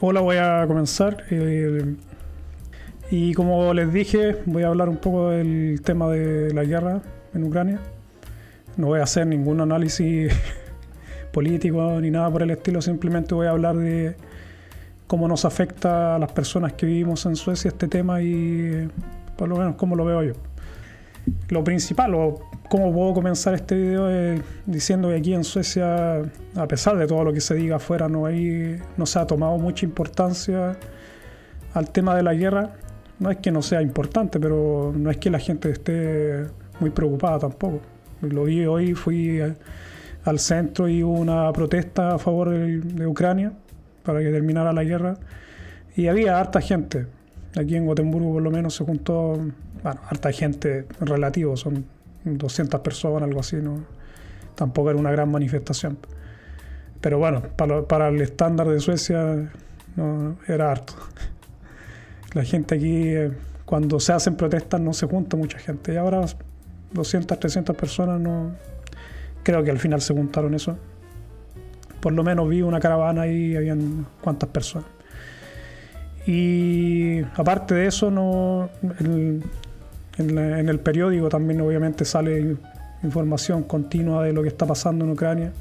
Hola, voy a comenzar. Eh, y como les dije, voy a hablar un poco del tema de la guerra en Ucrania. No voy a hacer ningún análisis político ni nada por el estilo, simplemente voy a hablar de cómo nos afecta a las personas que vivimos en Suecia este tema y por lo menos cómo lo veo yo. Lo principal, o cómo puedo comenzar este video es diciendo que aquí en Suecia, a pesar de todo lo que se diga afuera, no, hay, no se ha tomado mucha importancia al tema de la guerra. No es que no sea importante, pero no es que la gente esté muy preocupada tampoco. Lo vi hoy, fui al centro y hubo una protesta a favor de Ucrania para que terminara la guerra. Y había harta gente. Aquí en Gotemburgo por lo menos se juntó, bueno, harta gente relativo, son 200 personas, algo así, ¿no? Tampoco era una gran manifestación. Pero bueno, para, para el estándar de Suecia no, era harto. La gente aquí, eh, cuando se hacen protestas, no se junta mucha gente. Y ahora 200, 300 personas, no creo que al final se juntaron eso. Por lo menos vi una caravana y habían cuantas personas. Y aparte de eso, no, en, el periódico también obviamente sale información continua de lo que está pasando en Ucrania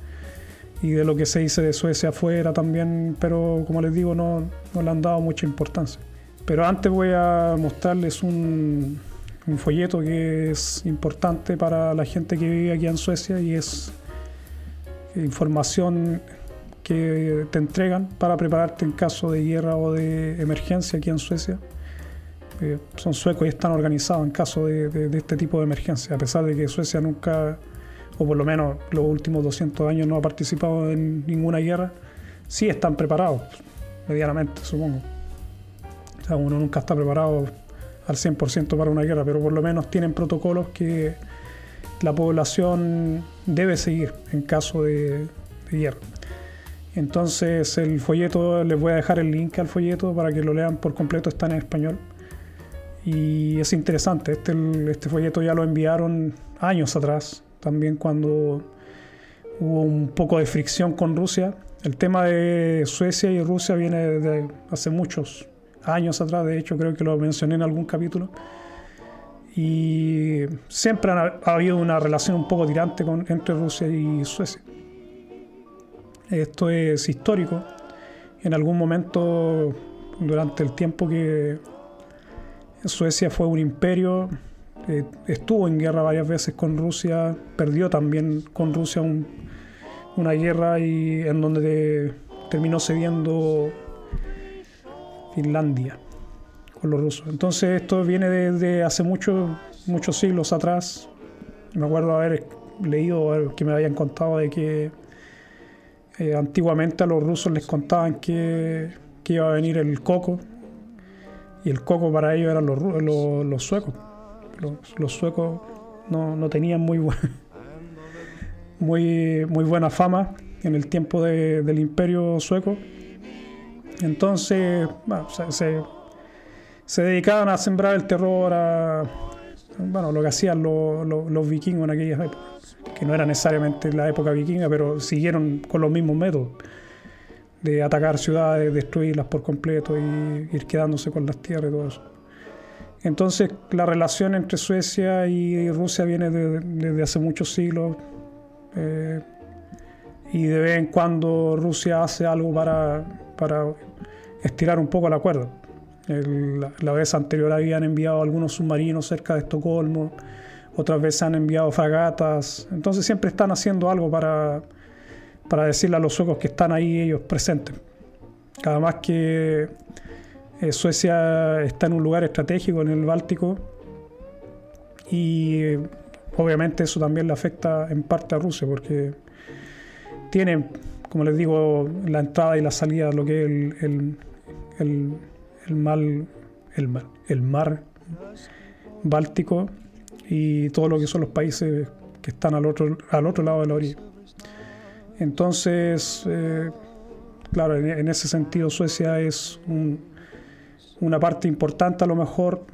y de lo que se dice de Suecia afuera también, pero como les digo, no, no le han dado mucha importancia. Pero antes voy a mostrarles un, un folleto que es importante para la gente que vive aquí en Suecia y es información que te entregan para prepararte en caso de guerra o de emergencia aquí en Suecia. Eh, son suecos y están organizados en caso de, este tipo de emergencia, a pesar de que Suecia nunca, o por lo menos los últimos 200 años, no ha participado en ninguna guerra, sí están preparados, medianamente, supongo. O sea, uno nunca está preparado al 100% para una guerra, pero por lo menos tienen protocolos que la población debe seguir en caso de guerra. Entonces el folleto, les voy a dejar el link al folleto para que lo lean por completo, está en español. Y es interesante, este, este folleto ya lo enviaron años atrás, también cuando hubo un poco de fricción con Rusia. El tema de Suecia y Rusia viene de hace muchos años atrás, de hecho creo que lo mencioné en algún capítulo. Y siempre ha, habido una relación un poco tirante entre Rusia y Suecia. Esto es histórico. En algún momento, durante el tiempo que Suecia fue un imperio, eh, estuvo en guerra varias veces con Rusia, perdió también con Rusia una guerra y en donde terminó cediendo Finlandia con los rusos. Entonces esto viene desde hace muchos muchos siglos atrás. Me acuerdo haber leído que me habían contado de que eh, antiguamente a los rusos les contaban que, iba a venir el coco y el coco para ellos eran los, los, suecos. Los, suecos no, tenían muy, muy, muy buena fama en el tiempo del imperio sueco. Entonces, se, se, dedicaban a sembrar el terror, a bueno, lo que hacían los, los vikingos en aquellas épocas que no era necesariamente la época vikinga, pero siguieron con los mismos métodos de atacar ciudades, destruirlas por completo y ir quedándose con las tierras y todo eso. Entonces la relación entre Suecia y Rusia viene desde hace muchos siglos eh, y de vez en cuando Rusia hace algo para, para estirar un poco la cuerda. la vez anterior habían enviado algunos submarinos cerca de Estocolmo otras veces han enviado fragatas, entonces siempre están haciendo algo para, para decirle a los suecos que están ahí ellos presentes. Cada más que eh, Suecia está en un lugar estratégico en el Báltico y obviamente eso también le afecta en parte a Rusia porque tiene, como les digo, la entrada y la salida, lo que es el, el, el, el, mar, el mar Báltico y todo lo que son los países que están al otro, al otro lado de la orilla. Entonces, eh, claro, en, ese sentido Suecia es una parte importante a lo mejor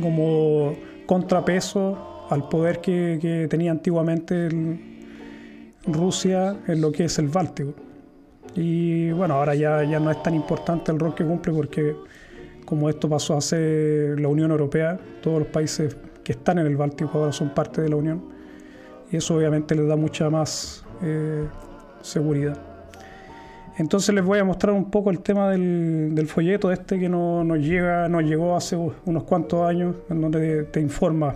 como contrapeso al poder que, tenía antiguamente Rusia en lo que es el Báltico. Y bueno, ahora ya, ya no es tan importante el rol que cumple porque como esto pasó ser la Unión Europea, todos los países que están en el Báltico ahora son parte de la Unión. Y eso obviamente les da mucha más eh, seguridad. Entonces les voy a mostrar un poco el tema del, folleto este que no, nos, llega, nos llegó hace unos cuantos años, en donde te informa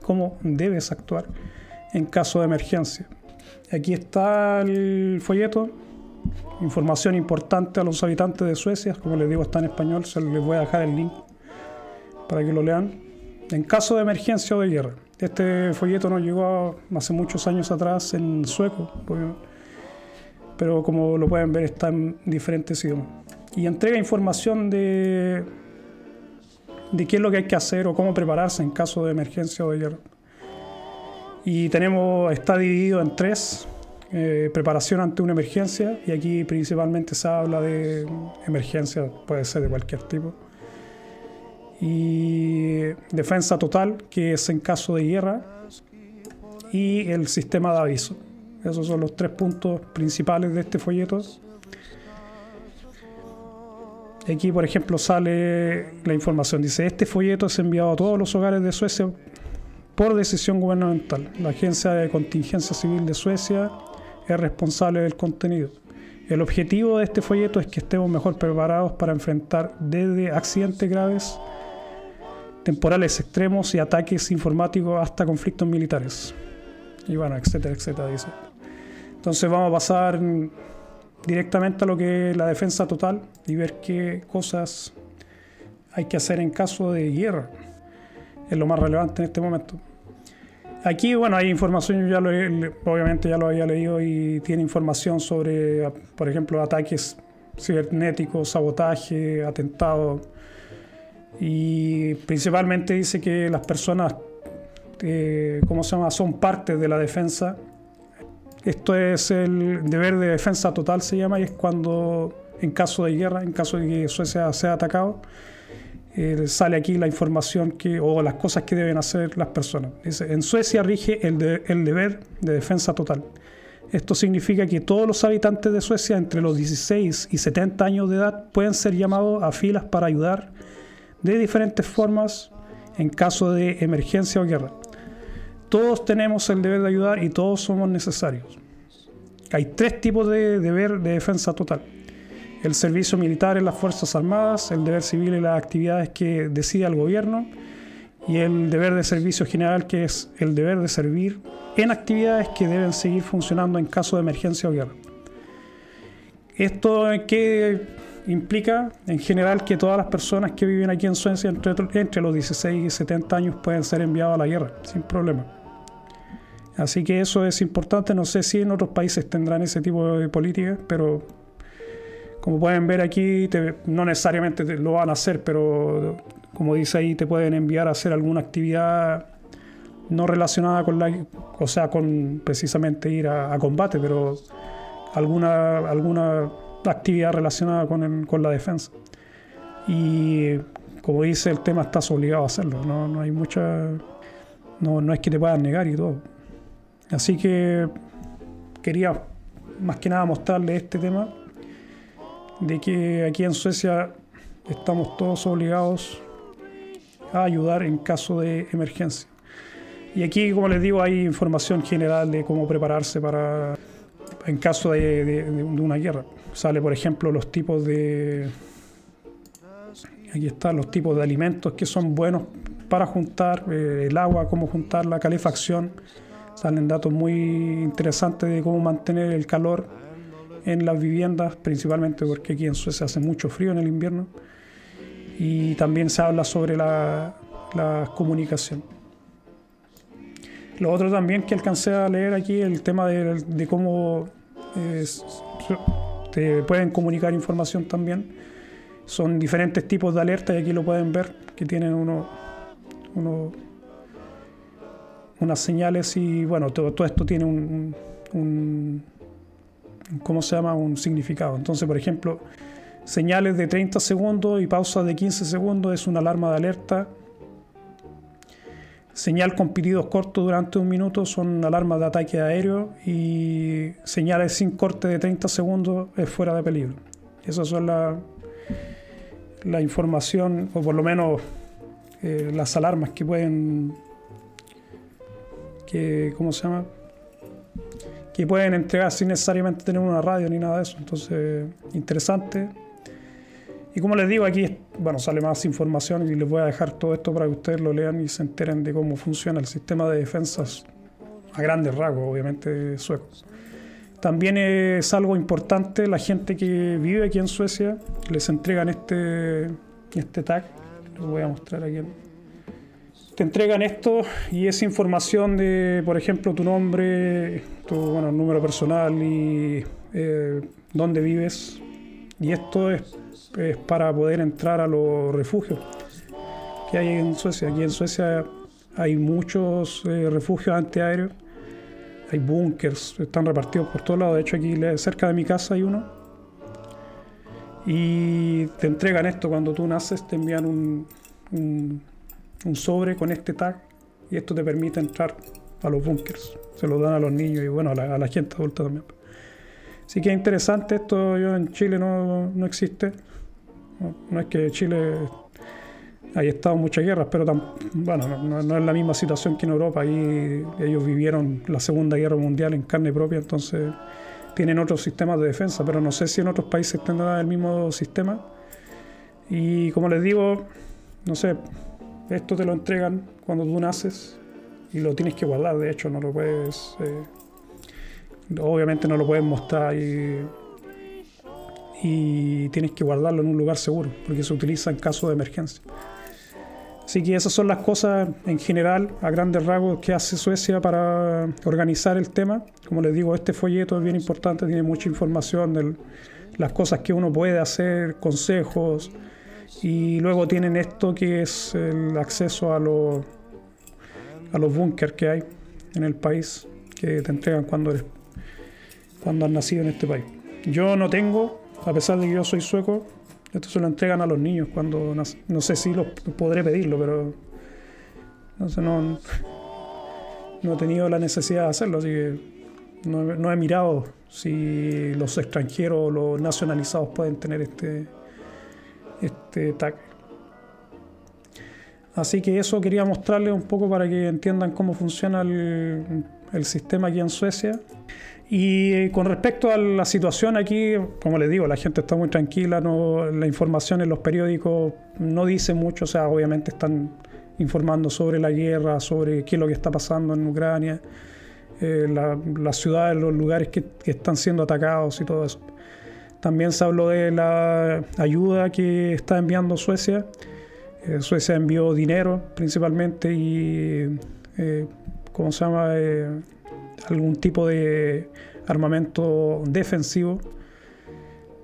cómo debes actuar en caso de emergencia. Aquí está el folleto, información importante a los habitantes de Suecia, como les digo está en español, se les voy a dejar el link para que lo lean. En caso de emergencia o de guerra. Este folleto nos llegó hace muchos años atrás en sueco, pero como lo pueden ver está en diferentes idiomas. Y entrega información de, de qué es lo que hay que hacer o cómo prepararse en caso de emergencia o de guerra. Y tenemos, está dividido en tres, eh, preparación ante una emergencia, y aquí principalmente se habla de emergencia, puede ser de cualquier tipo. Y defensa total, que es en caso de guerra, y el sistema de aviso. Esos son los tres puntos principales de este folleto. Aquí, por ejemplo, sale la información. Dice, este folleto es enviado a todos los hogares de Suecia por decisión gubernamental. La Agencia de Contingencia Civil de Suecia es responsable del contenido. El objetivo de este folleto es que estemos mejor preparados para enfrentar desde accidentes graves, temporales extremos y ataques informáticos hasta conflictos militares. Y bueno, etcétera, etcétera, dice. Entonces vamos a pasar directamente a lo que es la defensa total y ver qué cosas hay que hacer en caso de guerra es lo más relevante en este momento. Aquí, bueno, hay información, ya lo obviamente ya lo había leído y tiene información sobre, por ejemplo, ataques cibernéticos, sabotaje, atentados. Y principalmente dice que las personas, eh, ¿cómo se llama?, son parte de la defensa. Esto es el deber de defensa total, se llama, y es cuando, en caso de guerra, en caso de que Suecia sea atacado, eh, sale aquí la información que, o las cosas que deben hacer las personas. Dice, en Suecia rige el, el deber de defensa total. Esto significa que todos los habitantes de Suecia entre los 16 y 70 años de edad pueden ser llamados a filas para ayudar de diferentes formas en caso de emergencia o guerra. Todos tenemos el deber de ayudar y todos somos necesarios. Hay tres tipos de deber de defensa total el servicio militar en las Fuerzas Armadas, el deber civil en las actividades que decida el gobierno y el deber de servicio general que es el deber de servir en actividades que deben seguir funcionando en caso de emergencia o guerra. Esto que implica en general que todas las personas que viven aquí en Suecia entre, los 16 y 70 años pueden ser enviados a la guerra sin problema. Así que eso es importante, no sé si en otros países tendrán ese tipo de políticas, pero como pueden ver aquí, no necesariamente lo van a hacer, pero como dice ahí, te pueden enviar a hacer alguna actividad no relacionada con la, o sea, con precisamente ir a, combate, pero alguna, alguna actividad relacionada con, con, la defensa. Y como dice el tema, estás obligado a hacerlo, no, no hay mucha, no, no es que te puedan negar y todo. Así que quería más que nada mostrarle este tema de que aquí en Suecia estamos todos obligados a ayudar en caso de emergencia. Y aquí, como les digo, hay información general de cómo prepararse para en caso de, una guerra. Sale, por ejemplo, los tipos de aquí están los tipos de alimentos que son buenos para juntar, eh, el agua, cómo juntar la calefacción. Salen datos muy interesantes de cómo mantener el calor en las viviendas, principalmente porque aquí en Suecia hace mucho frío en el invierno. Y también se habla sobre la, comunicación. Lo otro también que alcancé a leer aquí, el tema de, cómo te pueden comunicar información también. Son diferentes tipos de alertas y aquí lo pueden ver, que tienen uno, uno unas señales y bueno, todo, todo esto tiene un, ¿cómo se llama? Un significado. Entonces, por ejemplo, señales de 30 segundos y pausa de 15 segundos es una alarma de alerta. Señal con pitidos cortos durante un minuto son alarmas de ataque aéreo y señales sin corte de 30 segundos es fuera de peligro. Esas son la, la información, o por lo menos eh, las alarmas que pueden, que, ¿cómo se llama? Que pueden entregar sin necesariamente tener una radio ni nada de eso. Entonces, interesante. Y como les digo, aquí bueno, sale más información y les voy a dejar todo esto para que ustedes lo lean y se enteren de cómo funciona el sistema de defensas a grandes rasgos, obviamente suecos. También es algo importante, la gente que vive aquí en Suecia les entregan este, este tag, lo voy a mostrar aquí. Te entregan esto y es información de, por ejemplo, tu nombre, tu bueno, número personal y eh, dónde vives. Y esto es es para poder entrar a los refugios que hay en Suecia. Aquí en Suecia hay muchos eh, refugios antiaéreos, hay búnkers, están repartidos por todos lados. De hecho, aquí cerca de mi casa hay uno. Y te entregan esto cuando tú naces, te envían un, un, sobre con este tag y esto te permite entrar a los búnkers. Se lo dan a los niños y bueno, a la, a la gente adulta también. Así que es interesante, esto yo en Chile no, no existe. No, es que Chile haya estado en muchas guerras, pero bueno, no, es la misma situación que en Europa. Ahí ellos vivieron la Segunda Guerra Mundial en carne propia, entonces tienen otros sistemas de defensa, pero no sé si en otros países tendrán el mismo sistema. Y como les digo, no sé, esto te lo entregan cuando tú naces y lo tienes que guardar, de hecho, no lo puedes... Eh, obviamente no lo puedes mostrar y y tienes que guardarlo en un lugar seguro, porque se utiliza en caso de emergencia. Así que esas son las cosas en general, a grandes rasgos, que hace Suecia para organizar el tema. Como les digo, este folleto es bien importante, tiene mucha información de las cosas que uno puede hacer, consejos, y luego tienen esto que es el acceso a los, a los búnkers que hay en el país, que te entregan cuando, eres, cuando has nacido en este país. Yo no tengo, a pesar de que yo soy sueco, esto se lo entregan a los niños cuando no sé si lo podré pedirlo, pero no, no, he tenido la necesidad de hacerlo, así que no, he mirado si los extranjeros o los nacionalizados pueden tener este, este tag. Así que eso quería mostrarles un poco para que entiendan cómo funciona el, el sistema aquí en Suecia. Y con respecto a la situación aquí, como les digo, la gente está muy tranquila, no, la información en los periódicos no dice mucho, o sea, obviamente están informando sobre la guerra, sobre qué es lo que está pasando en Ucrania, eh, las ciudades, los lugares que, están siendo atacados y todo eso. También se habló de la ayuda que está enviando Suecia. Eh, Suecia envió dinero principalmente y, eh, ¿cómo se llama? Algún tipo de armamento defensivo,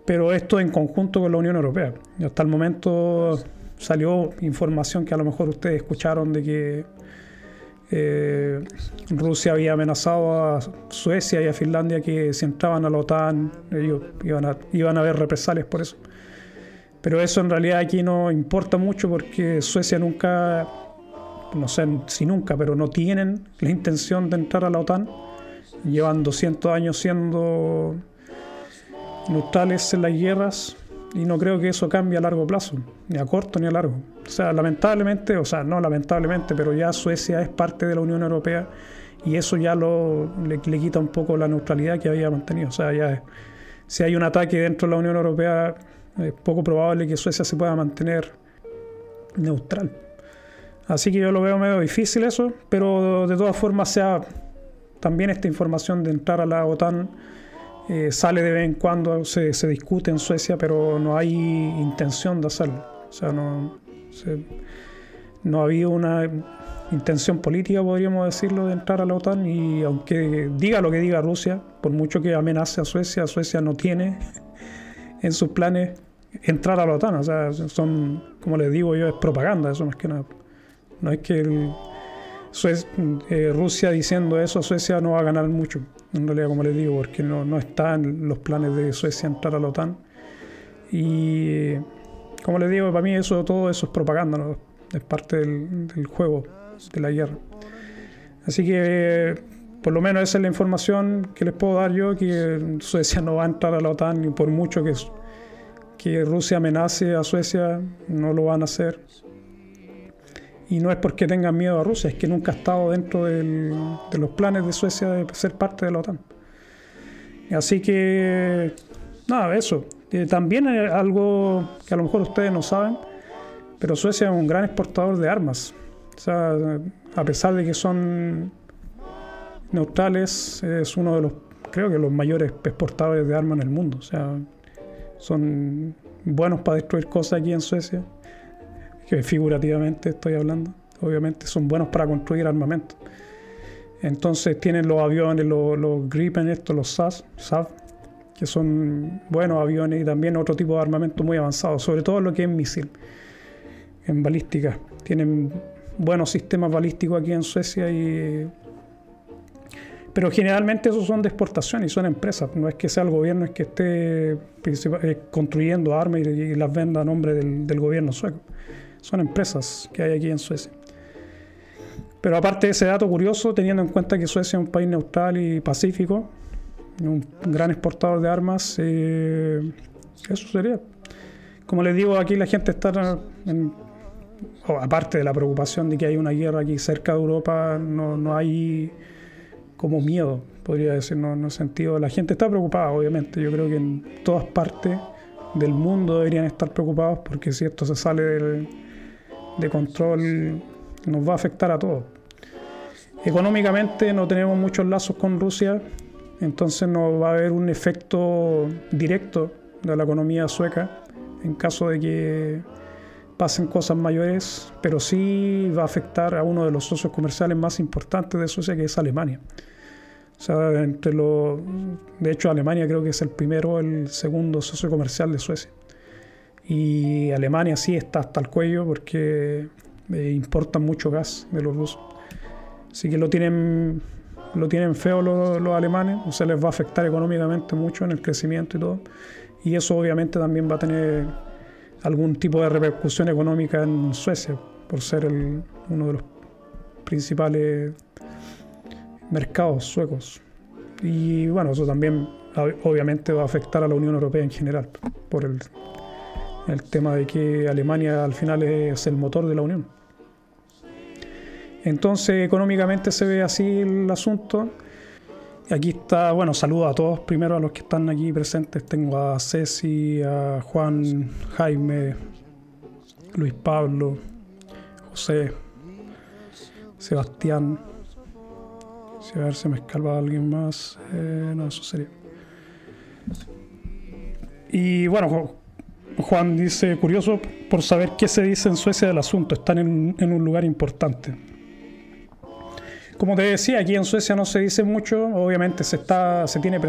pero esto en conjunto con la Unión Europea. Hasta el momento salió información que a lo mejor ustedes escucharon de que eh, Rusia había amenazado a Suecia y a Finlandia que si entraban a la OTAN ellos iban a, iban a haber represalias por eso. Pero eso en realidad aquí no importa mucho porque Suecia nunca, no sé si nunca, pero no tienen la intención de entrar a la OTAN llevan 200 años siendo neutrales en las guerras y no creo que eso cambie a largo plazo, ni a corto ni a largo. O sea, lamentablemente, o sea, no lamentablemente, pero ya Suecia es parte de la Unión Europea y eso ya lo, le, quita un poco la neutralidad que había mantenido. O sea, ya si hay un ataque dentro de la Unión Europea, es poco probable que Suecia se pueda mantener neutral. Así que yo lo veo medio difícil eso, pero de todas formas sea también esta información de entrar a la OTAN eh, sale de vez en cuando, se, se, discute en Suecia, pero no hay intención de hacerlo. O sea, no, no ha una intención política, podríamos decirlo, de entrar a la OTAN y aunque diga lo que diga Rusia, por mucho que amenace a Suecia, Suecia no tiene en sus planes entrar a la OTAN. O sea, son, como les digo yo, es propaganda, eso más que. No es que eh, Rusia diciendo eso, Suecia no va a ganar mucho, en realidad, como les digo, porque no, no está en los planes de Suecia entrar a la OTAN. Y como les digo, para mí eso todo eso es propaganda, es parte del, juego de la guerra. Así que por lo menos esa es la información que les puedo dar yo, que Suecia no va a entrar a la OTAN y por mucho que, que Rusia amenace a Suecia, no lo van a hacer. Y no es porque tengan miedo a Rusia, es que nunca ha estado dentro de los planes de Suecia de ser parte de la OTAN. Así que, nada, eso. también es algo que a lo mejor ustedes no saben, pero Suecia es un gran exportador de armas. O sea, a pesar de que son neutrales, es uno de los, creo que los mayores exportadores de armas en el mundo. O sea, son buenos para destruir cosas aquí en Suecia que figurativamente estoy hablando, obviamente son buenos para construir armamento. Entonces tienen los aviones, los, los Gripen, estos, los SAS, que son buenos aviones y también otro tipo de armamento muy avanzado, sobre todo lo que es misil, en balística. Tienen buenos sistemas balísticos aquí en Suecia y pero generalmente esos son de exportación y son empresas. No es que sea el gobierno, es que esté eh, construyendo armas y, las venda a nombre del gobierno sueco son empresas que hay aquí en Suecia. Pero aparte de ese dato curioso, teniendo en cuenta que Suecia es un país neutral y pacífico, un gran exportador de armas, eh, eso sería. Como les digo, aquí la gente está, aparte de la preocupación de que hay una guerra aquí cerca de Europa, no, no hay como miedo, podría decir, no, no sentido. La gente está preocupada, obviamente. Yo creo que en todas partes del mundo deberían estar preocupados porque si esto se sale del de control nos va a afectar a todos. Económicamente no tenemos muchos lazos con Rusia, entonces no va a haber un efecto directo de la economía sueca en caso de que pasen cosas mayores, pero sí va a afectar a uno de los socios comerciales más importantes de Suecia, que es Alemania. O sea, entre de hecho Alemania creo que es el primero el segundo socio comercial de Suecia. Y Alemania sí está hasta el cuello porque eh, importan mucho gas de los rusos. Así que lo tienen, lo tienen feo los, alemanes, o sea, les va a afectar económicamente mucho en el crecimiento y todo. Y eso obviamente también va a tener algún tipo de repercusión económica en Suecia, por ser uno de los principales mercados suecos. Y bueno, eso también obviamente va a afectar a la Unión Europea en general, por el el tema de que Alemania al final es el motor de la Unión. Entonces, económicamente se ve así el asunto. Aquí está, bueno, saludo a todos, primero a los que están aquí presentes. Tengo a Ceci, a Juan, Jaime, Luis Pablo, José, Sebastián. Si a ver si me escalva alguien más. Eh, no, eso sería. Y bueno, Juan dice, curioso por saber qué se dice en Suecia del asunto, están en, un lugar importante. Como te decía, aquí en Suecia no se dice mucho, obviamente se, está, se, tiene,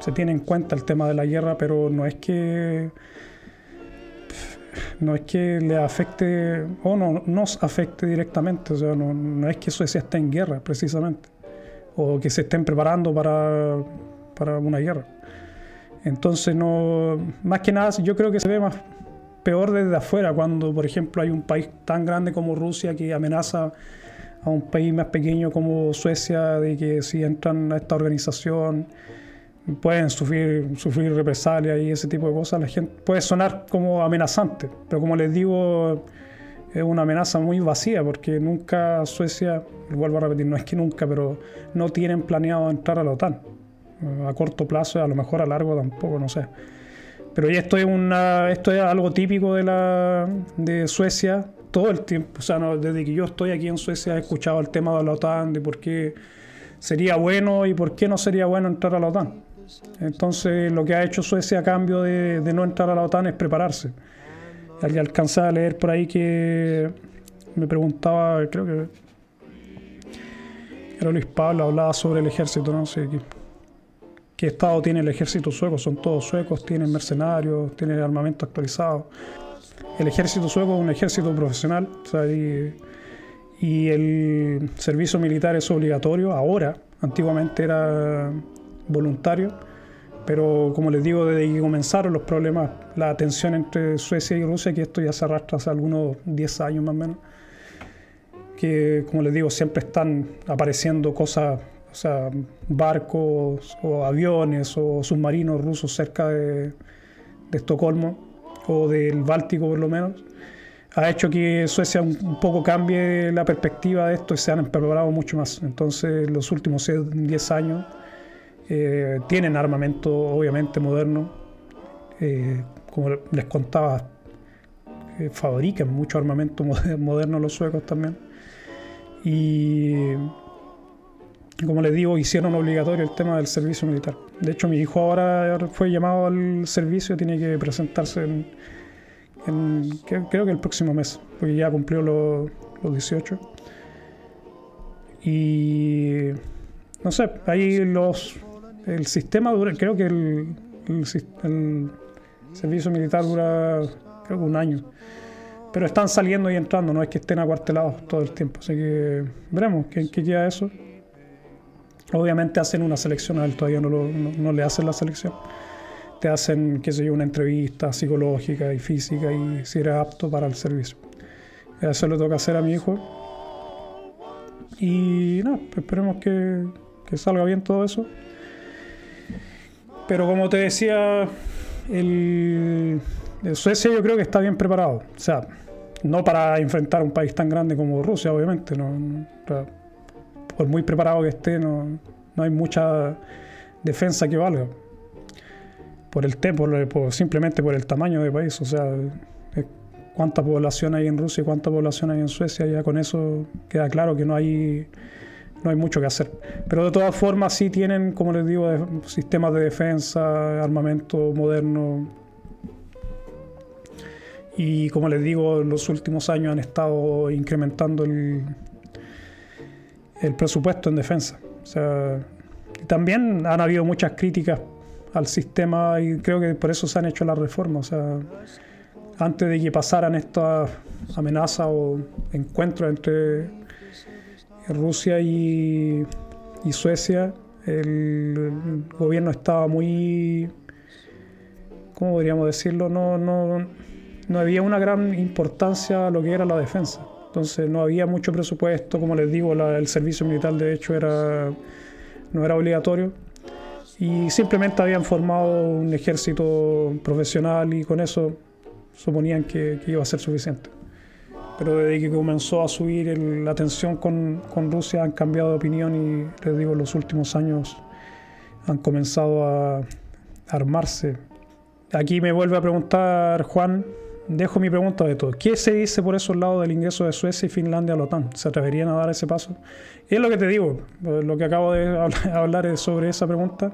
se tiene en cuenta el tema de la guerra, pero no es que no es que le afecte o no nos afecte directamente, o sea, no, no, es que Suecia esté en guerra precisamente, o que se estén preparando para, para una guerra. Entonces, no, más que nada, yo creo que se ve más peor desde afuera, cuando, por ejemplo, hay un país tan grande como Rusia que amenaza a un país más pequeño como Suecia de que si entran a esta organización pueden sufrir, sufrir represalias y ese tipo de cosas. La gente puede sonar como amenazante, pero como les digo, es una amenaza muy vacía porque nunca Suecia, vuelvo a repetir, no es que nunca, pero no tienen planeado entrar a la OTAN a corto plazo, a lo mejor a largo tampoco, no sé. Pero ya esto es, una, esto es algo típico de, la, de Suecia todo el tiempo. O sea, desde que yo estoy aquí en Suecia he escuchado el tema de la OTAN, de por qué sería bueno y por qué no sería bueno entrar a la OTAN. Entonces, lo que ha hecho Suecia a cambio de, de no entrar a la OTAN es prepararse. Y alcancé a leer por ahí que me preguntaba, creo que era Luis Pablo, hablaba sobre el ejército, no sé qué ¿Qué Estado tiene el ejército sueco? Son todos suecos, tienen mercenarios, tienen armamento actualizado. El ejército sueco es un ejército profesional y, el servicio militar es obligatorio ahora. Antiguamente era voluntario, pero como les digo, desde que comenzaron los problemas, la tensión entre Suecia y Rusia, que esto ya se arrastra hace algunos 10 años más o menos, que como les digo, siempre están apareciendo cosas, o sea, barcos o aviones o submarinos rusos cerca de, Estocolmo o del Báltico por lo menos, ha hecho que Suecia un, poco cambie la perspectiva de esto y se han preparado mucho más. Entonces, los últimos 10 años eh, tienen armamento obviamente moderno. Eh, como les contaba, eh, fabrican mucho armamento moderno los suecos también. Y como les digo, hicieron obligatorio el tema del servicio militar. De hecho, mi hijo ahora fue llamado al servicio, tiene que presentarse en, creo que el próximo mes, porque ya cumplió los, 18. Y no sé, ahí los el sistema dura, creo que el, el, servicio militar dura creo que un año. Pero están saliendo y entrando, no es que estén acuartelados todo el tiempo. Así que veremos qué, qué queda eso. Obviamente hacen una selección a él, todavía no, no, le hacen la selección. Te hacen, qué sé yo, una entrevista psicológica y física y si eres apto para el servicio. Eso le toca hacer a mi hijo. Y nada, esperemos que, salga bien todo eso. Pero como te decía, el, Suecia yo creo que está bien preparado. O sea, no para enfrentar un país tan grande como Rusia, obviamente. No, por muy preparado que esté, no, hay mucha defensa que valga. Por el por, simplemente por el tamaño del país. O sea, cuánta población hay en Rusia y cuánta población hay en Suecia, ya con eso queda claro que no hay, no hay mucho que hacer. Pero de todas formas sí tienen, como les digo, sistemas de defensa, armamento moderno. Y como les digo, en los últimos años han estado incrementando el, el presupuesto en defensa. O sea, también han habido muchas críticas al sistema y creo que por eso se han hecho las reformas. O sea, antes de que pasaran estas amenazas o encuentros entre Rusia y, Suecia, el gobierno estaba muy, ¿cómo podríamos decirlo? No, no, no había una gran importancia a lo que era la defensa. Entonces no había mucho presupuesto, como les digo, el servicio militar de hecho era, no era obligatorio y simplemente habían formado un ejército profesional y con eso suponían que, iba a ser suficiente. Pero desde que comenzó a subir la tensión con, con, Rusia han cambiado de opinión y les digo, en los últimos años han comenzado a armarse. Aquí me vuelve a preguntar Juan dejo mi pregunta de todo. ¿Qué se dice por esos lados del ingreso de Suecia y Finlandia a la OTAN? ¿Se atreverían a dar ese paso? Y es lo que te digo, lo que acabo de hablar es sobre esa pregunta.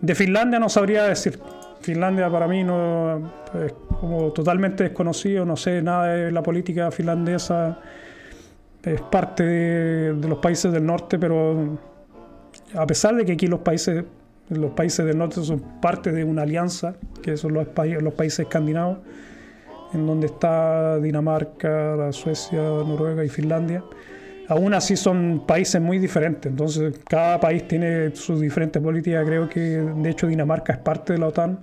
De Finlandia no sabría decir. Finlandia para mí no es como totalmente desconocido, no sé nada de la política finlandesa. Es parte de, los países del norte, pero a pesar de que aquí los países los países del norte son parte de una alianza, que son los, los países escandinavos, en donde está Dinamarca, Suecia, Noruega y Finlandia. Aún así son países muy diferentes, entonces cada país tiene sus diferentes políticas. Creo que de hecho Dinamarca es parte de la OTAN,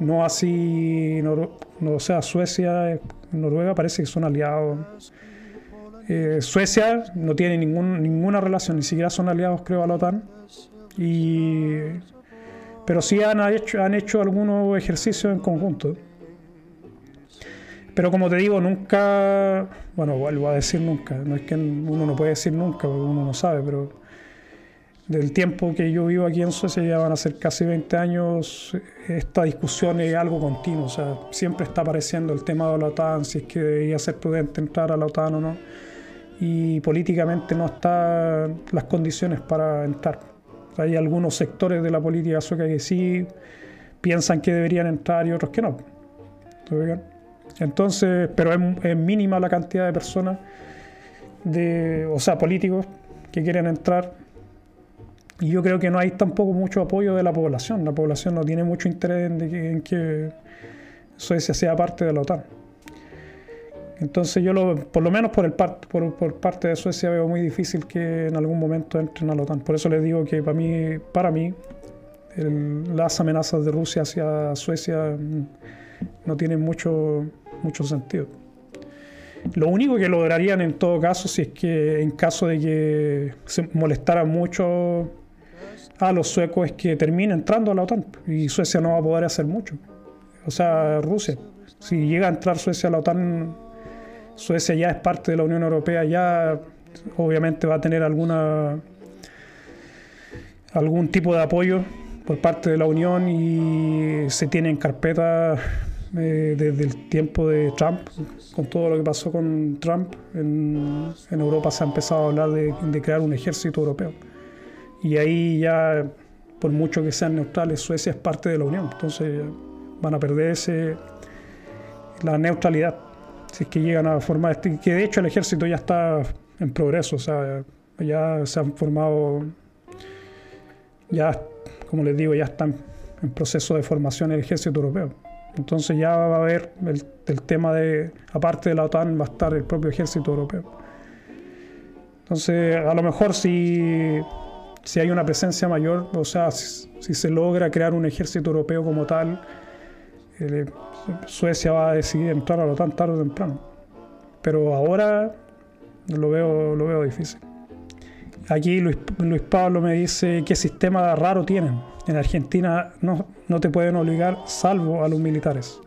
no así, no, sea, Suecia, Noruega parece que son aliados. Eh, Suecia no tiene ningún, ninguna relación, ni siquiera son aliados creo a la OTAN. Y, pero sí han han hecho algunos ejercicios en conjunto. Pero como te digo, nunca, bueno, vuelvo a decir nunca, no es que uno no puede decir nunca, porque uno no sabe, pero del tiempo que yo vivo aquí en Suecia, ya van a ser casi 20 años, esta discusión es algo continuo, o sea, siempre está apareciendo el tema de la OTAN, si es que debería ser prudente entrar a la OTAN o no, y políticamente no están las condiciones para entrar. Hay algunos sectores de la política sueca que sí piensan que deberían entrar y otros que no. Entonces, pero es, mínima la cantidad de personas, de, o sea, políticos que quieren entrar. Y yo creo que no hay tampoco mucho apoyo de la población. La población no tiene mucho interés en, que, Suecia sea parte de la OTAN. Entonces yo, lo, por lo menos por, el por, por, parte de Suecia, veo muy difícil que en algún momento entren a la OTAN. Por eso les digo que para mí, para mí las amenazas de Rusia hacia Suecia no tienen mucho, mucho sentido. Lo único que lograrían en todo caso, si es que en caso de que se molestara mucho a los suecos, es que termine entrando a la OTAN y Suecia no va a poder hacer mucho. O sea, Rusia. Si llega a entrar Suecia a la OTAN, Suecia ya es parte de la Unión Europea, ya obviamente va a tener alguna algún tipo de apoyo por parte de la Unión y se tiene en carpeta eh, desde el tiempo de Trump, con todo lo que pasó con Trump, en, Europa se ha empezado a hablar de, crear un ejército europeo. Y ahí ya, por mucho que sean neutrales, Suecia es parte de la Unión, entonces van a perder ese, la neutralidad, si es que llegan a formar, este, que de hecho el ejército ya está en progreso, o sea, ya se han formado, ya, como les digo, ya están en proceso de formación el ejército europeo. Entonces ya va a haber el, tema de, aparte de la OTAN, va a estar el propio ejército europeo. Entonces, a lo mejor si, si hay una presencia mayor, o sea, si, se logra crear un ejército europeo como tal, eh, Suecia va a decidir entrar a la OTAN tarde o temprano. Pero ahora lo veo, lo veo difícil. Aquí Luis, Pablo me dice qué sistema raro tienen. En Argentina no, no te pueden obligar salvo a los militares.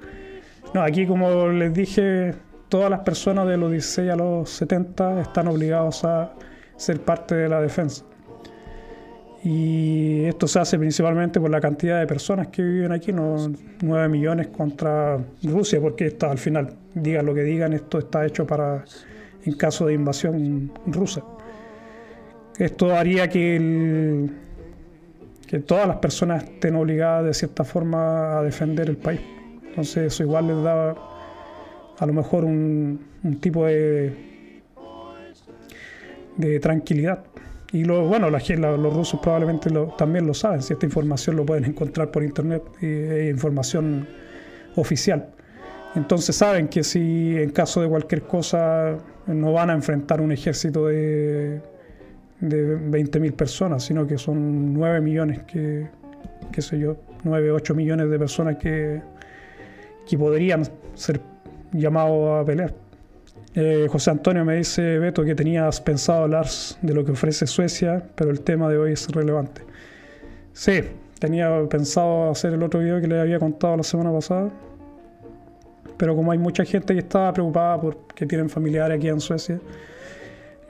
No, aquí como les dije, todas las personas de los 16 a los 70 están obligados a ser parte de la defensa. Y esto se hace principalmente por la cantidad de personas que viven aquí, no 9 millones contra Rusia, porque al final, digan lo que digan, esto está hecho para en caso de invasión rusa. Esto haría que, que todas las personas estén obligadas de cierta forma a defender el país. Entonces eso igual les da a lo mejor un, tipo de, de tranquilidad. Y lo, bueno, la, los rusos probablemente también lo saben, si esta información lo pueden encontrar por internet, y, información oficial. Entonces saben que si en caso de cualquier cosa no van a enfrentar un ejército de de 20.000 personas, sino que son 9 millones, que, qué sé yo, 9, 8 millones de personas que, que podrían ser llamados a pelear. Eh, José Antonio me dice, Beto, que tenías pensado hablar de lo que ofrece Suecia, pero el tema de hoy es relevante. Sí, tenía pensado hacer el otro video que les había contado la semana pasada, pero como hay mucha gente que está preocupada porque tienen familiares aquí en Suecia,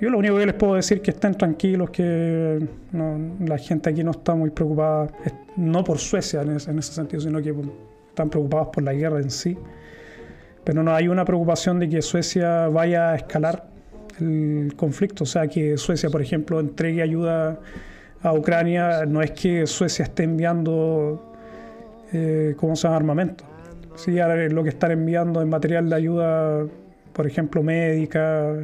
yo lo único que les puedo decir es que estén tranquilos, que la gente aquí no está muy preocupada, no por Suecia en ese, sentido, sino que están preocupados por la guerra en sí. Pero no hay una preocupación de que Suecia vaya a escalar el conflicto, o sea, que Suecia, por ejemplo, entregue ayuda a Ucrania, no es que Suecia esté enviando, eh, ¿cómo se llama?, armamento. Sí, lo que están enviando es material de ayuda, por ejemplo, médica,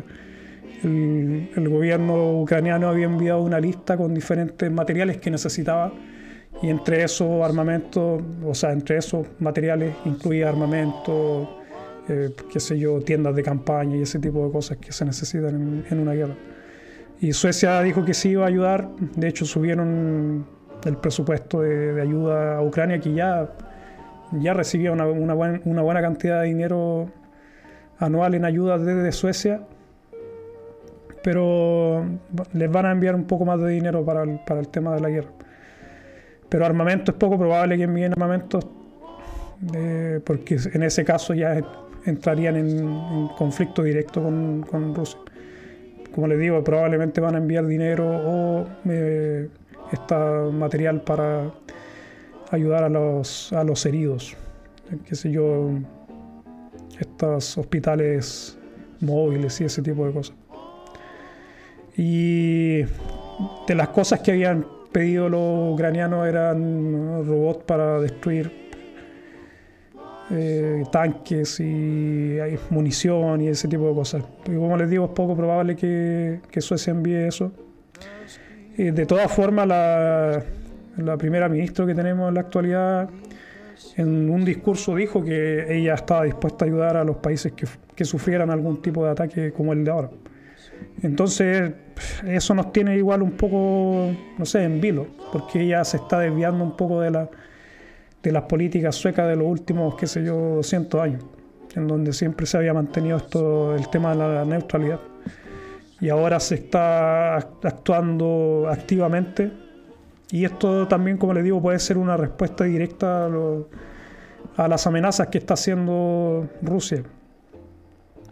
el, gobierno ucraniano había enviado una lista con diferentes materiales que necesitaba y entre esos armamentos, o sea, entre esos materiales incluía armamento, eh, qué sé yo, tiendas de campaña y ese tipo de cosas que se necesitan en, una guerra. Y Suecia dijo que sí iba a ayudar, de hecho subieron el presupuesto de, ayuda a Ucrania que ya, ya recibía una, una, una buena cantidad de dinero anual en ayuda desde Suecia pero les van a enviar un poco más de dinero para el, para el tema de la guerra. Pero armamento es poco probable que envíen armamento, eh, porque en ese caso ya entrarían en, conflicto directo con, con, Rusia. Como les digo, probablemente van a enviar dinero o eh, material para ayudar a los, a los heridos. Qué sé yo, estos hospitales móviles y ese tipo de cosas. Y de las cosas que habían pedido los ucranianos eran robots para destruir eh, tanques y munición y ese tipo de cosas. Como les digo, es poco probable que, que Suecia envíe eso. de todas formas, la, la primera ministra que tenemos en la actualidad en un discurso dijo que ella estaba dispuesta a ayudar a los países que sufrieran algún tipo de ataque como el de ahora. Entonces, eso nos tiene igual un poco, no sé, en vilo, porque ella se está desviando un poco de, la, de las políticas suecas de los últimos, qué sé yo, 200 años. en donde siempre se había mantenido esto, el tema de la neutralidad. Y ahora se está actuando activamente. Y esto también, como les digo, puede ser una respuesta directa a, a las amenazas que está haciendo Rusia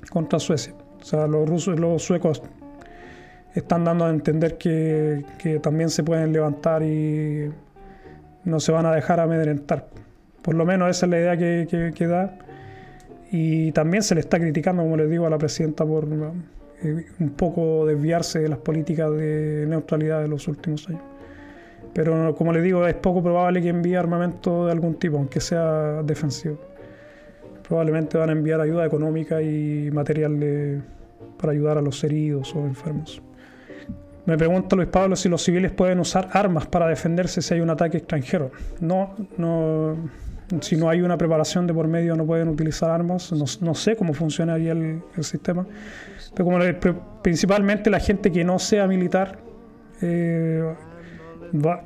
contra Suecia. O sea, los rusos, los suecos están dando a entender que, también se pueden levantar y no se van a dejar amedrentar. Por lo menos esa es la idea que, que, da. Y también se le está criticando, como les digo, a la presidenta por eh, un poco desviarse de las políticas de neutralidad de los últimos años. Pero como les digo, es poco probable que envíe armamento de algún tipo, aunque sea defensivo. Probablemente van a enviar ayuda económica y material para ayudar a los heridos o enfermos. Me pregunta Luis Pablo si los civiles pueden usar armas para defenderse si hay un ataque extranjero. No, no si no hay una preparación de por medio no pueden utilizar armas. No, sé cómo funcionaría el, el sistema. Pero como principalmente la gente que no sea militar eh, va,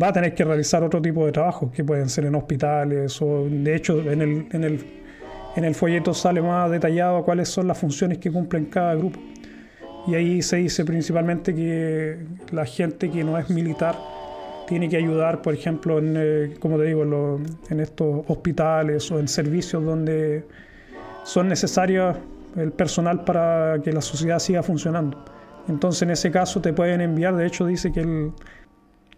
va, a tener que realizar otro tipo de trabajo, que pueden ser en hospitales o de hecho en el, en el, en el folleto sale más detallado cuáles son las funciones que cumplen cada grupo. Y ahí se dice principalmente que la gente que no es militar tiene que ayudar, por ejemplo, en, eh, como te digo, en, estos hospitales o en servicios donde son necesarios el personal para que la sociedad siga funcionando. Entonces, en ese caso, te pueden enviar, de hecho, dice que el,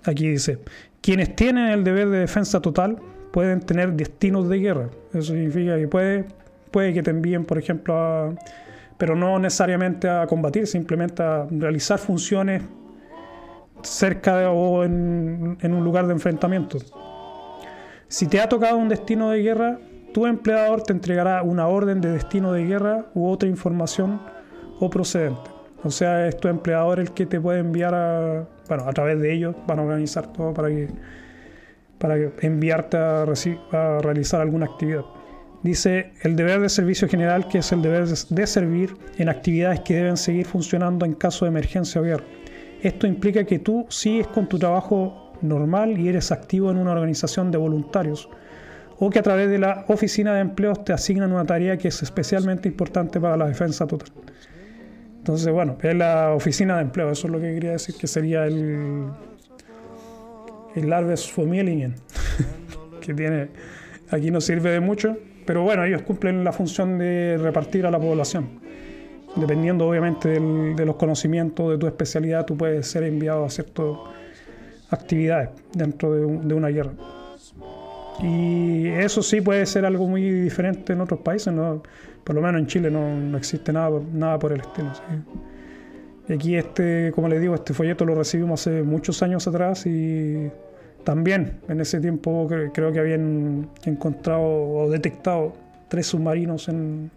aquí dice, quienes tienen el deber de defensa total pueden tener destinos de guerra. Eso significa que puede, que te envíen, por ejemplo, a pero no necesariamente a combatir, simplemente a realizar funciones cerca o en, un lugar de enfrentamiento. Si te ha tocado un destino de guerra, tu empleador te entregará una orden de destino de guerra u otra información o procedente. O sea, es tu empleador el que te puede enviar a, bueno, a través de ellos van a organizar todo para que para enviarte a realizar alguna actividad. Dice el deber de servicio general, que es el deber de servir en actividades que deben seguir funcionando en caso de emergencia o guerra. Esto implica que tú sigues con tu trabajo normal y eres activo en una organización de voluntarios, o que a través de la oficina de empleos te asignan una tarea que es especialmente importante para la defensa total. Entonces, bueno, es la oficina de empleo, eso es lo que quería decir, que sería el, el Arbetsförmedlingen, que tiene, aquí no sirve de mucho, pero bueno, ellos cumplen la función de repartir a la población. Dependiendo obviamente de los conocimientos de tu especialidad, tú puedes ser enviado a ciertas actividades dentro de, una guerra. Y eso sí puede ser algo muy diferente en otros países, ¿no? por lo menos en Chile no, existe nada, nada por el estilo. Y aquí este, como les digo, este folleto lo recibimos hace muchos años atrás y también en ese tiempo creo que habían encontrado o detectado tres submarinos en,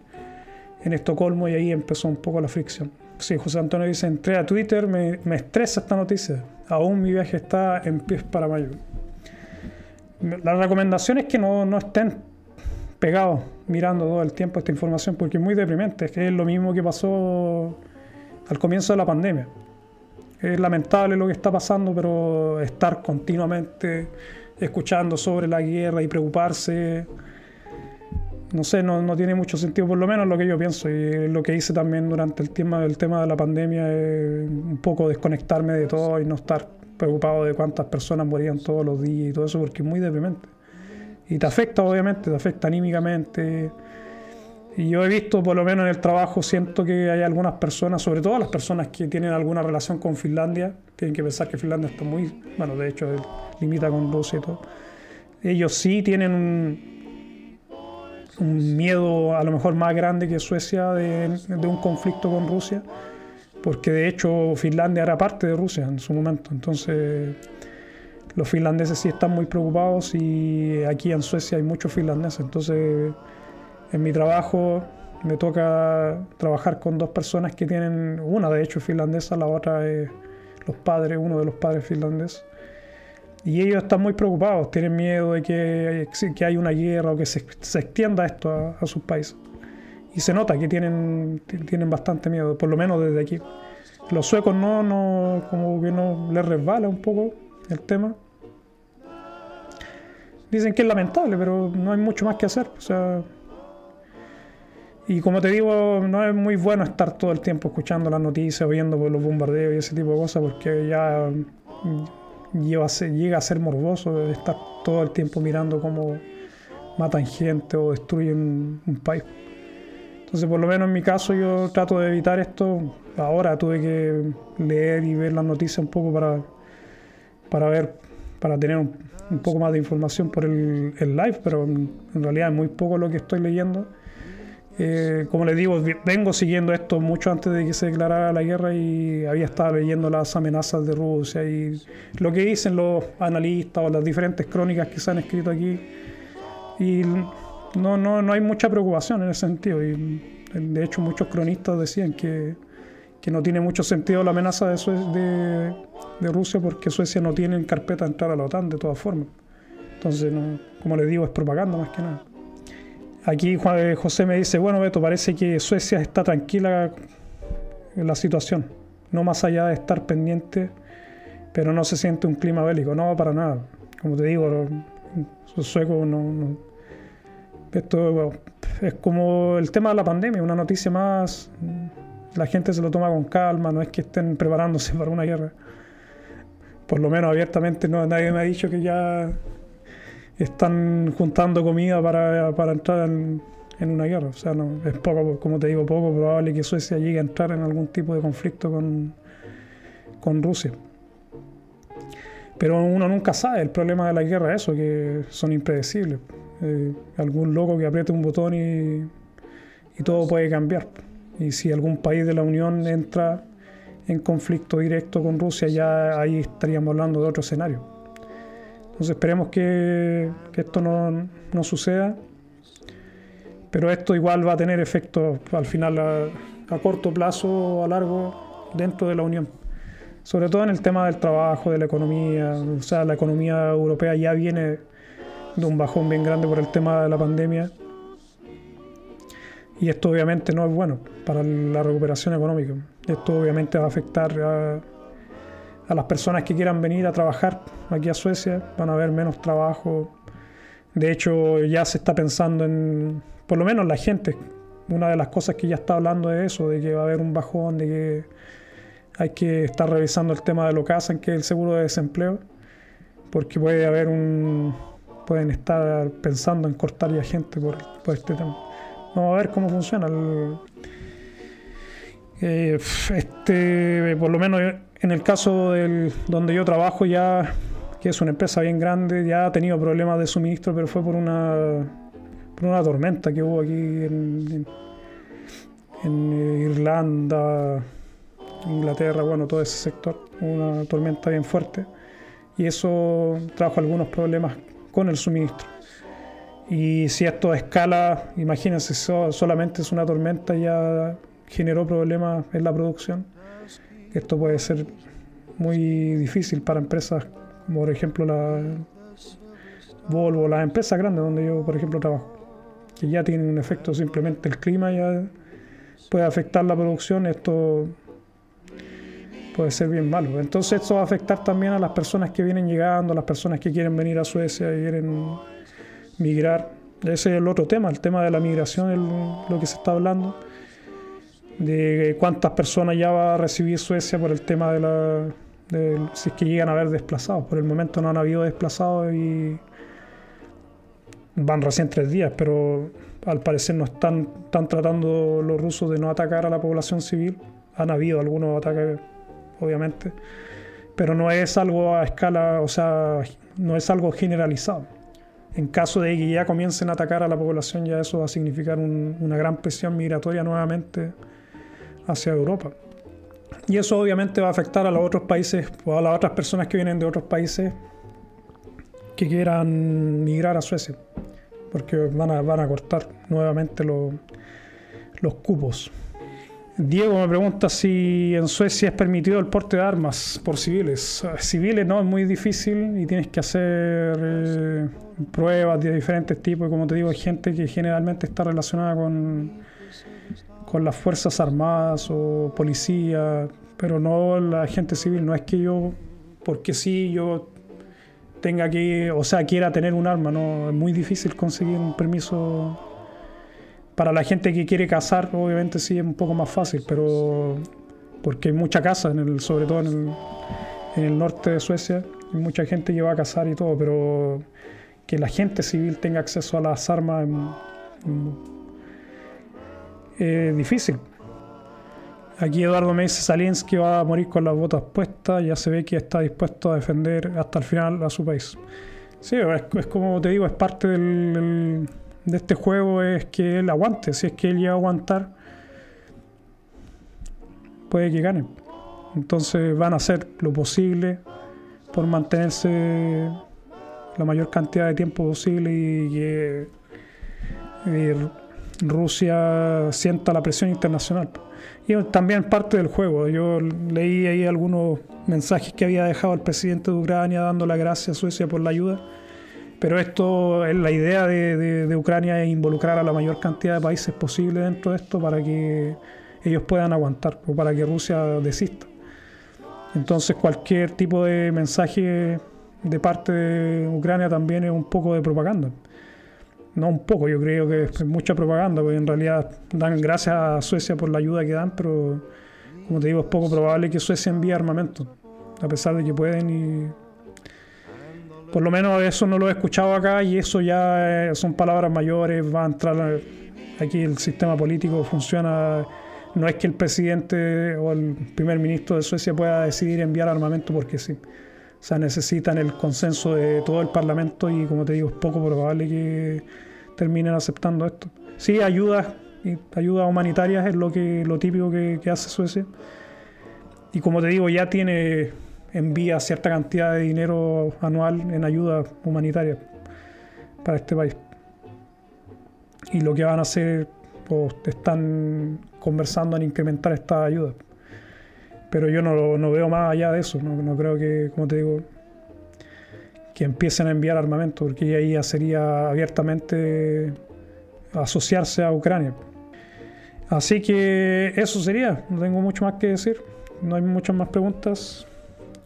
Estocolmo y ahí empezó un poco la fricción. Sí, José Antonio dice, entré a Twitter, me, estresa esta noticia. Aún mi viaje está en pies para mayo. La recomendación es que no, estén pegados mirando todo el tiempo esta información porque es muy deprimente. Es lo mismo que pasó al comienzo de la pandemia es lamentable lo que está pasando, pero estar continuamente escuchando sobre la guerra y preocuparse, no sé, no, tiene mucho sentido, por lo menos lo que yo pienso. Y lo que hice también durante el tema, el tema de la pandemia un poco desconectarme de todo y no estar preocupado de cuántas personas morían todos los días y todo eso, porque es muy deprimente. Y te afecta, obviamente, te afecta anímicamente y yo he visto, por lo menos en el trabajo, siento que hay algunas personas, sobre todo las personas que tienen alguna relación con Finlandia, tienen que pensar que Finlandia está muy, bueno, de hecho limita con Rusia y todo. Ellos sí tienen un, un miedo a lo mejor más grande que Suecia de, de un conflicto con Rusia, porque de hecho Finlandia era parte de Rusia en su momento. Entonces los finlandeses sí están muy preocupados y aquí en Suecia hay muchos finlandeses. Entonces en mi trabajo me toca trabajar con dos personas que tienen, una de hecho es finlandesa, la otra es los padres, uno de los padres finlandeses. Y ellos están muy preocupados, tienen miedo de que, que hay una guerra o que se, extienda esto a, sus países. Y se nota que tienen, tienen bastante miedo, por lo menos desde aquí. Los suecos no, no, como que no les resbala un poco el tema. Dicen que es lamentable, pero no hay mucho más que hacer. O sea, Y como te digo, no es muy bueno estar todo el tiempo escuchando las noticias, viendo los bombardeos y ese tipo de cosas, porque ya ser, llega a ser morboso estar todo el tiempo mirando cómo matan gente o destruyen un país. Entonces, por lo menos en mi caso, yo trato de evitar esto. Ahora tuve que leer y ver las noticias un poco para, para ver, para tener un, poco más de información por el, el, live, pero en realidad es muy poco lo que estoy leyendo. Eh, como les digo, vengo siguiendo esto mucho antes de que se declarara la guerra y había estado leyendo las amenazas de Rusia y lo que dicen los analistas o las diferentes crónicas que se han escrito aquí. Y no, no, no hay mucha preocupación en ese sentido. Y de hecho, muchos cronistas decían que, que no tiene mucho sentido la amenaza de, de, de, Rusia porque Suecia no tiene en carpeta entrar a la OTAN de todas formas. Entonces, como les digo, es propaganda más que nada. Aquí eh, José me dice, bueno Beto, parece que Suecia está tranquila en la situación, no más allá de estar pendiente, pero no se siente un clima bélico, no, para nada. Como te digo, los suecos no, Esto es como el tema de la pandemia, una noticia más, la gente se lo toma con calma, no es que estén preparándose para una guerra. Por lo menos abiertamente no, nadie me ha dicho que ya están juntando comida para, entrar en, una guerra. O sea, no, es poco, como te digo, poco probable que Suecia llegue a entrar en algún tipo de conflicto con, con Rusia. Pero uno nunca sabe, el problema de la guerra es eso, que son impredecibles. Eh, algún loco que apriete un botón y, y todo puede cambiar. Y si algún país de la Unión entra en conflicto directo con Rusia, ya ahí estaríamos hablando de otro escenario. Entonces esperemos que, esto no, suceda. Pero esto igual va a tener efectos al final a, corto plazo o a largo dentro de la Unión. Sobre todo en el tema del trabajo, de la economía. O sea, la economía europea ya viene de un bajón bien grande por el tema de la pandemia. Y esto obviamente no es bueno para la recuperación económica. Esto obviamente va a afectar a a las personas que quieran venir a trabajar aquí a Suecia, van a haber menos trabajo. De hecho, ya se está pensando en, por lo menos la gente, una de las cosas que ya está hablando de eso, de que va a haber un bajón, de que hay que estar revisando el tema de lo que hacen, que es el seguro de desempleo, porque puede haber un, pueden estar pensando en cortar ya gente por, este tema. Vamos a ver cómo funciona. Eh, este, por lo menos en el caso del, donde yo trabajo ya, que es una empresa bien grande, ya ha tenido problemas de suministro, pero fue por una, por una tormenta que hubo aquí en, Irlanda, Inglaterra, bueno, todo ese sector, una tormenta bien fuerte. Y eso trajo algunos problemas con el suministro. Y si esto escala, imagínense, solamente es una tormenta, ya generó problemas en la producción esto puede ser muy difícil para empresas como por ejemplo la Volvo, las empresas grandes donde yo por ejemplo trabajo, que ya tienen un efecto simplemente el clima ya puede afectar la producción, esto puede ser bien malo. Entonces esto va a afectar también a las personas que vienen llegando, a las personas que quieren venir a Suecia y quieren migrar. Ese es el otro tema, el tema de la migración lo que se está hablando de cuántas personas ya va a recibir Suecia por el tema de la si es que llegan a haber desplazados. Por el momento no han habido desplazados y van recién tres días, pero al parecer no están, están tratando los rusos de no atacar a la población civil. Han habido algunos ataques, obviamente, pero no es algo a escala, o sea, no es algo generalizado. En caso de que ya comiencen a atacar a la población, ya eso va a significar una gran presión migratoria nuevamente hacia Europa. Y eso obviamente va a afectar a los otros países o a las otras personas que vienen de otros países que quieran migrar a Suecia, porque van a, van a cortar nuevamente los, los cupos. Diego me pregunta si en Suecia es permitido el porte de armas por civiles. Civiles no, es muy difícil y tienes que hacer eh, pruebas de diferentes tipos. Como te digo, hay gente que generalmente está relacionada con, con las Fuerzas Armadas o policía, pero no la gente civil. No es que yo, porque sí, yo tenga que, o sea, quiera tener un arma, no, es muy difícil conseguir un permiso Para la gente que quiere cazar, obviamente sí es un poco más fácil, pero porque hay mucha casa, en el, sobre todo en el, norte de Suecia, hay mucha gente que va a cazar y todo, pero que la gente civil tenga acceso a las armas es difícil. Aquí Eduardo me dice Salinsky va a morir con las botas puestas, ya se ve que está dispuesto a defender hasta el final a su país. Sí, es, como te digo, es parte de este juego, es que él aguante, si es que él llega a aguantar, puede que gane. Entonces van a hacer lo posible por mantenerse la mayor cantidad de tiempo posible y que Rusia sienta la presión internacional. Y también parte del juego. Yo leí ahí algunos mensajes que había dejado el presidente de Ucrania dando las gracias a Suecia por la ayuda. Pero esto, es la idea de, Ucrania es involucrar a la mayor cantidad de países posible dentro de esto para que ellos puedan aguantar o para que Rusia desista. Entonces cualquier tipo de mensaje de parte de Ucrania también es un poco de propaganda no un poco, yo creo que es mucha propaganda, porque en realidad dan gracias a Suecia por la ayuda que dan, pero como te digo, es poco probable que Suecia envíe armamento, a pesar de que pueden y por lo menos eso no lo he escuchado acá y eso ya son palabras mayores, va a entrar aquí el sistema político funciona, no es que el presidente o el primer ministro de Suecia pueda decidir enviar armamento porque sí. O sea, necesitan el consenso de todo el Parlamento y como te digo, es poco probable que terminen aceptando esto. Sí, ayuda, ayuda humanitarias es lo que lo típico que, hace Suecia. Y como te digo, ya tiene envía cierta cantidad de dinero anual en ayuda humanitaria para este país. Y lo que van a hacer, pues están conversando en incrementar esta ayuda. Pero yo no, no veo más allá de eso, no, creo que, como te digo, que empiecen a enviar armamento, porque ahí ya sería abiertamente asociarse a Ucrania. Así que eso sería, no tengo mucho más que decir, no hay muchas más preguntas.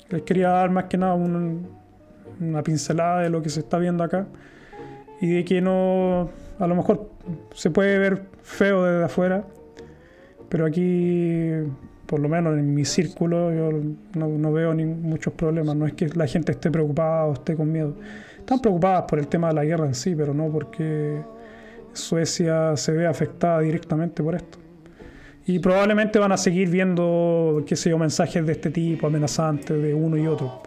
Les quería dar más que nada una pincelada de lo que se está viendo acá y de que no, a lo mejor se puede ver feo desde afuera, pero aquí por lo menos en mi círculo, yo no, veo ni muchos problemas. No es que la gente esté preocupada o esté con miedo. Están preocupadas por el tema de la guerra en sí, pero no porque Suecia se ve afectada directamente por esto. Y probablemente van a seguir viendo, qué sé yo, mensajes de este tipo, amenazantes, de uno y otro.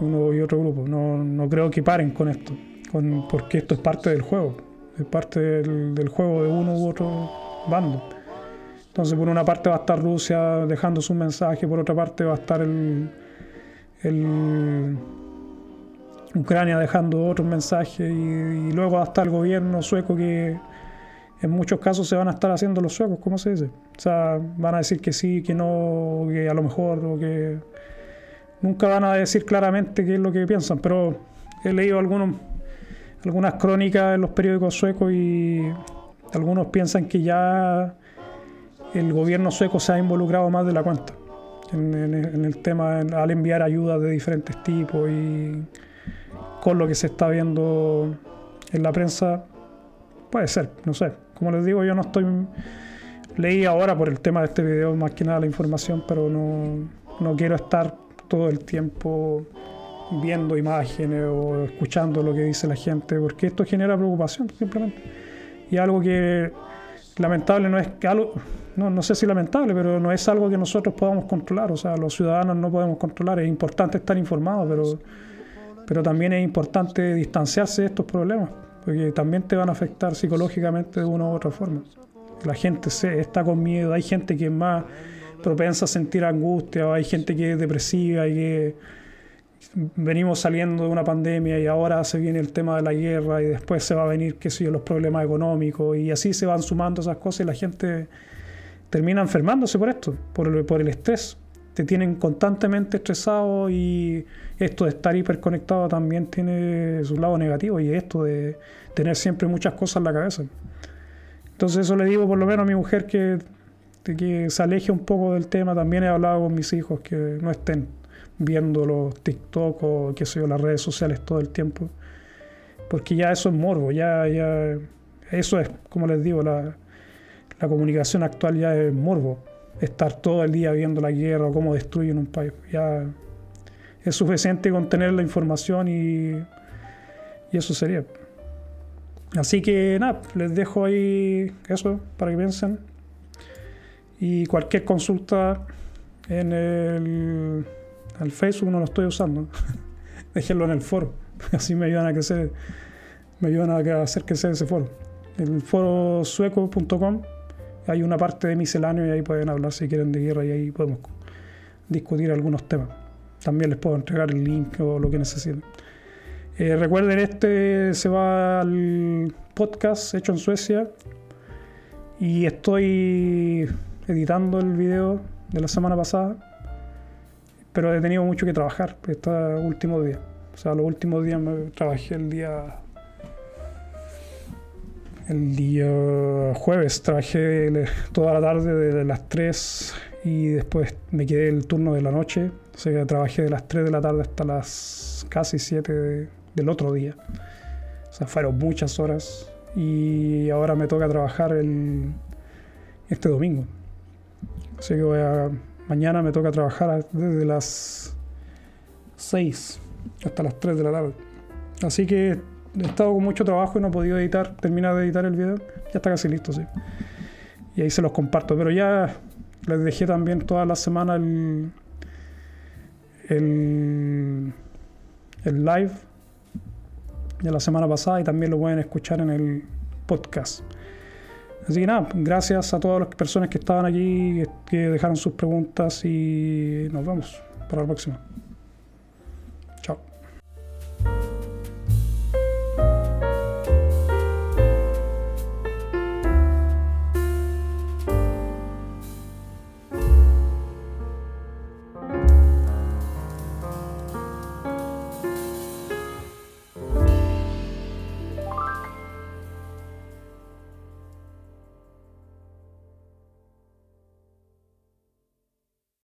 Uno y otro grupo. No, no creo que paren con esto, con, porque esto es parte del juego. Es parte del, del juego de uno u otro bando. Entonces, por una parte va a estar Rusia dejando su mensaje, por otra parte va a estar el, Ucrania dejando otro mensaje y, luego va a estar el gobierno sueco que en muchos casos se van a estar haciendo los suecos, ¿cómo se dice? O sea, van a decir que sí, que no, que a lo mejor, o que nunca van a decir claramente qué es lo que piensan, pero he leído algunos, algunas crónicas en los periódicos suecos y algunos piensan que ya el gobierno sueco se ha involucrado más de la cuenta en, el tema al enviar ayuda de diferentes tipos y con lo que se está viendo en la prensa puede ser, no sé. Como les digo, yo no estoy leí ahora por el tema de este video más que nada la información, pero no, no quiero estar todo el tiempo viendo imágenes o escuchando lo que dice la gente, porque esto genera preocupación simplemente. Y algo que lamentable no es algo, no, no sé si lamentable, pero no es algo que nosotros podamos controlar. O sea, los ciudadanos no podemos controlar. Es importante estar informados, pero, pero también es importante distanciarse de estos problemas, porque también te van a afectar psicológicamente de una u otra forma. La gente se, está con miedo, hay gente que es más propensa a sentir angustia, o hay gente que es depresiva y que venimos saliendo de una pandemia y ahora se viene el tema de la guerra y después se va a venir, qué sé yo, los problemas económicos y así se van sumando esas cosas y la gente termina enfermándose por esto, por el, por el estrés. Te tienen constantemente estresado y esto de estar hiperconectado también tiene su lado negativo y esto de tener siempre muchas cosas en la cabeza. Entonces eso le digo por lo menos a mi mujer que, que se aleje un poco del tema. También he hablado con mis hijos que no estén viendo los TikTok o qué sé las redes sociales todo el tiempo. Porque ya eso es morbo, ya, ya eso es, como les digo, la, la comunicación actual ya es morbo. Estar todo el día viendo la guerra o cómo destruyen un país. Ya es suficiente con tener la información y, y eso sería. Así que nada, les dejo ahí eso para que piensen. Y cualquier consulta en el, Facebook no lo estoy usando. Déjenlo en el foro. Así me ayudan a crecer, me ayudan a hacer crecer ese foro. El foro sueco.com hay una parte de misceláneo y ahí pueden hablar si quieren de guerra y ahí podemos discutir algunos temas. También les puedo entregar el link o lo que necesiten. Eh, recuerden, este se va al podcast hecho en Suecia y estoy editando el video de la semana pasada, pero he tenido mucho que trabajar estos últimos días. O sea, los últimos días me trabajé el día. El día jueves trabajé toda la tarde de las 3 y después me quedé el turno de la noche. O sea, trabajé de las 3 de la tarde hasta las casi 7 del otro día. O sea, fueron muchas horas y ahora me toca trabajar el, este domingo. Así que mañana me toca trabajar desde las 6 hasta las 3 de la tarde. Así que he estado con mucho trabajo y no he podido editar, terminar de editar el video. Ya está casi listo, sí. Y ahí se los comparto. Pero ya les dejé también toda la semana el, el, el live de la semana pasada y también lo pueden escuchar en el podcast. Así que nada, gracias a todas las personas que estaban aquí, que dejaron sus preguntas y nos vemos para la próxima.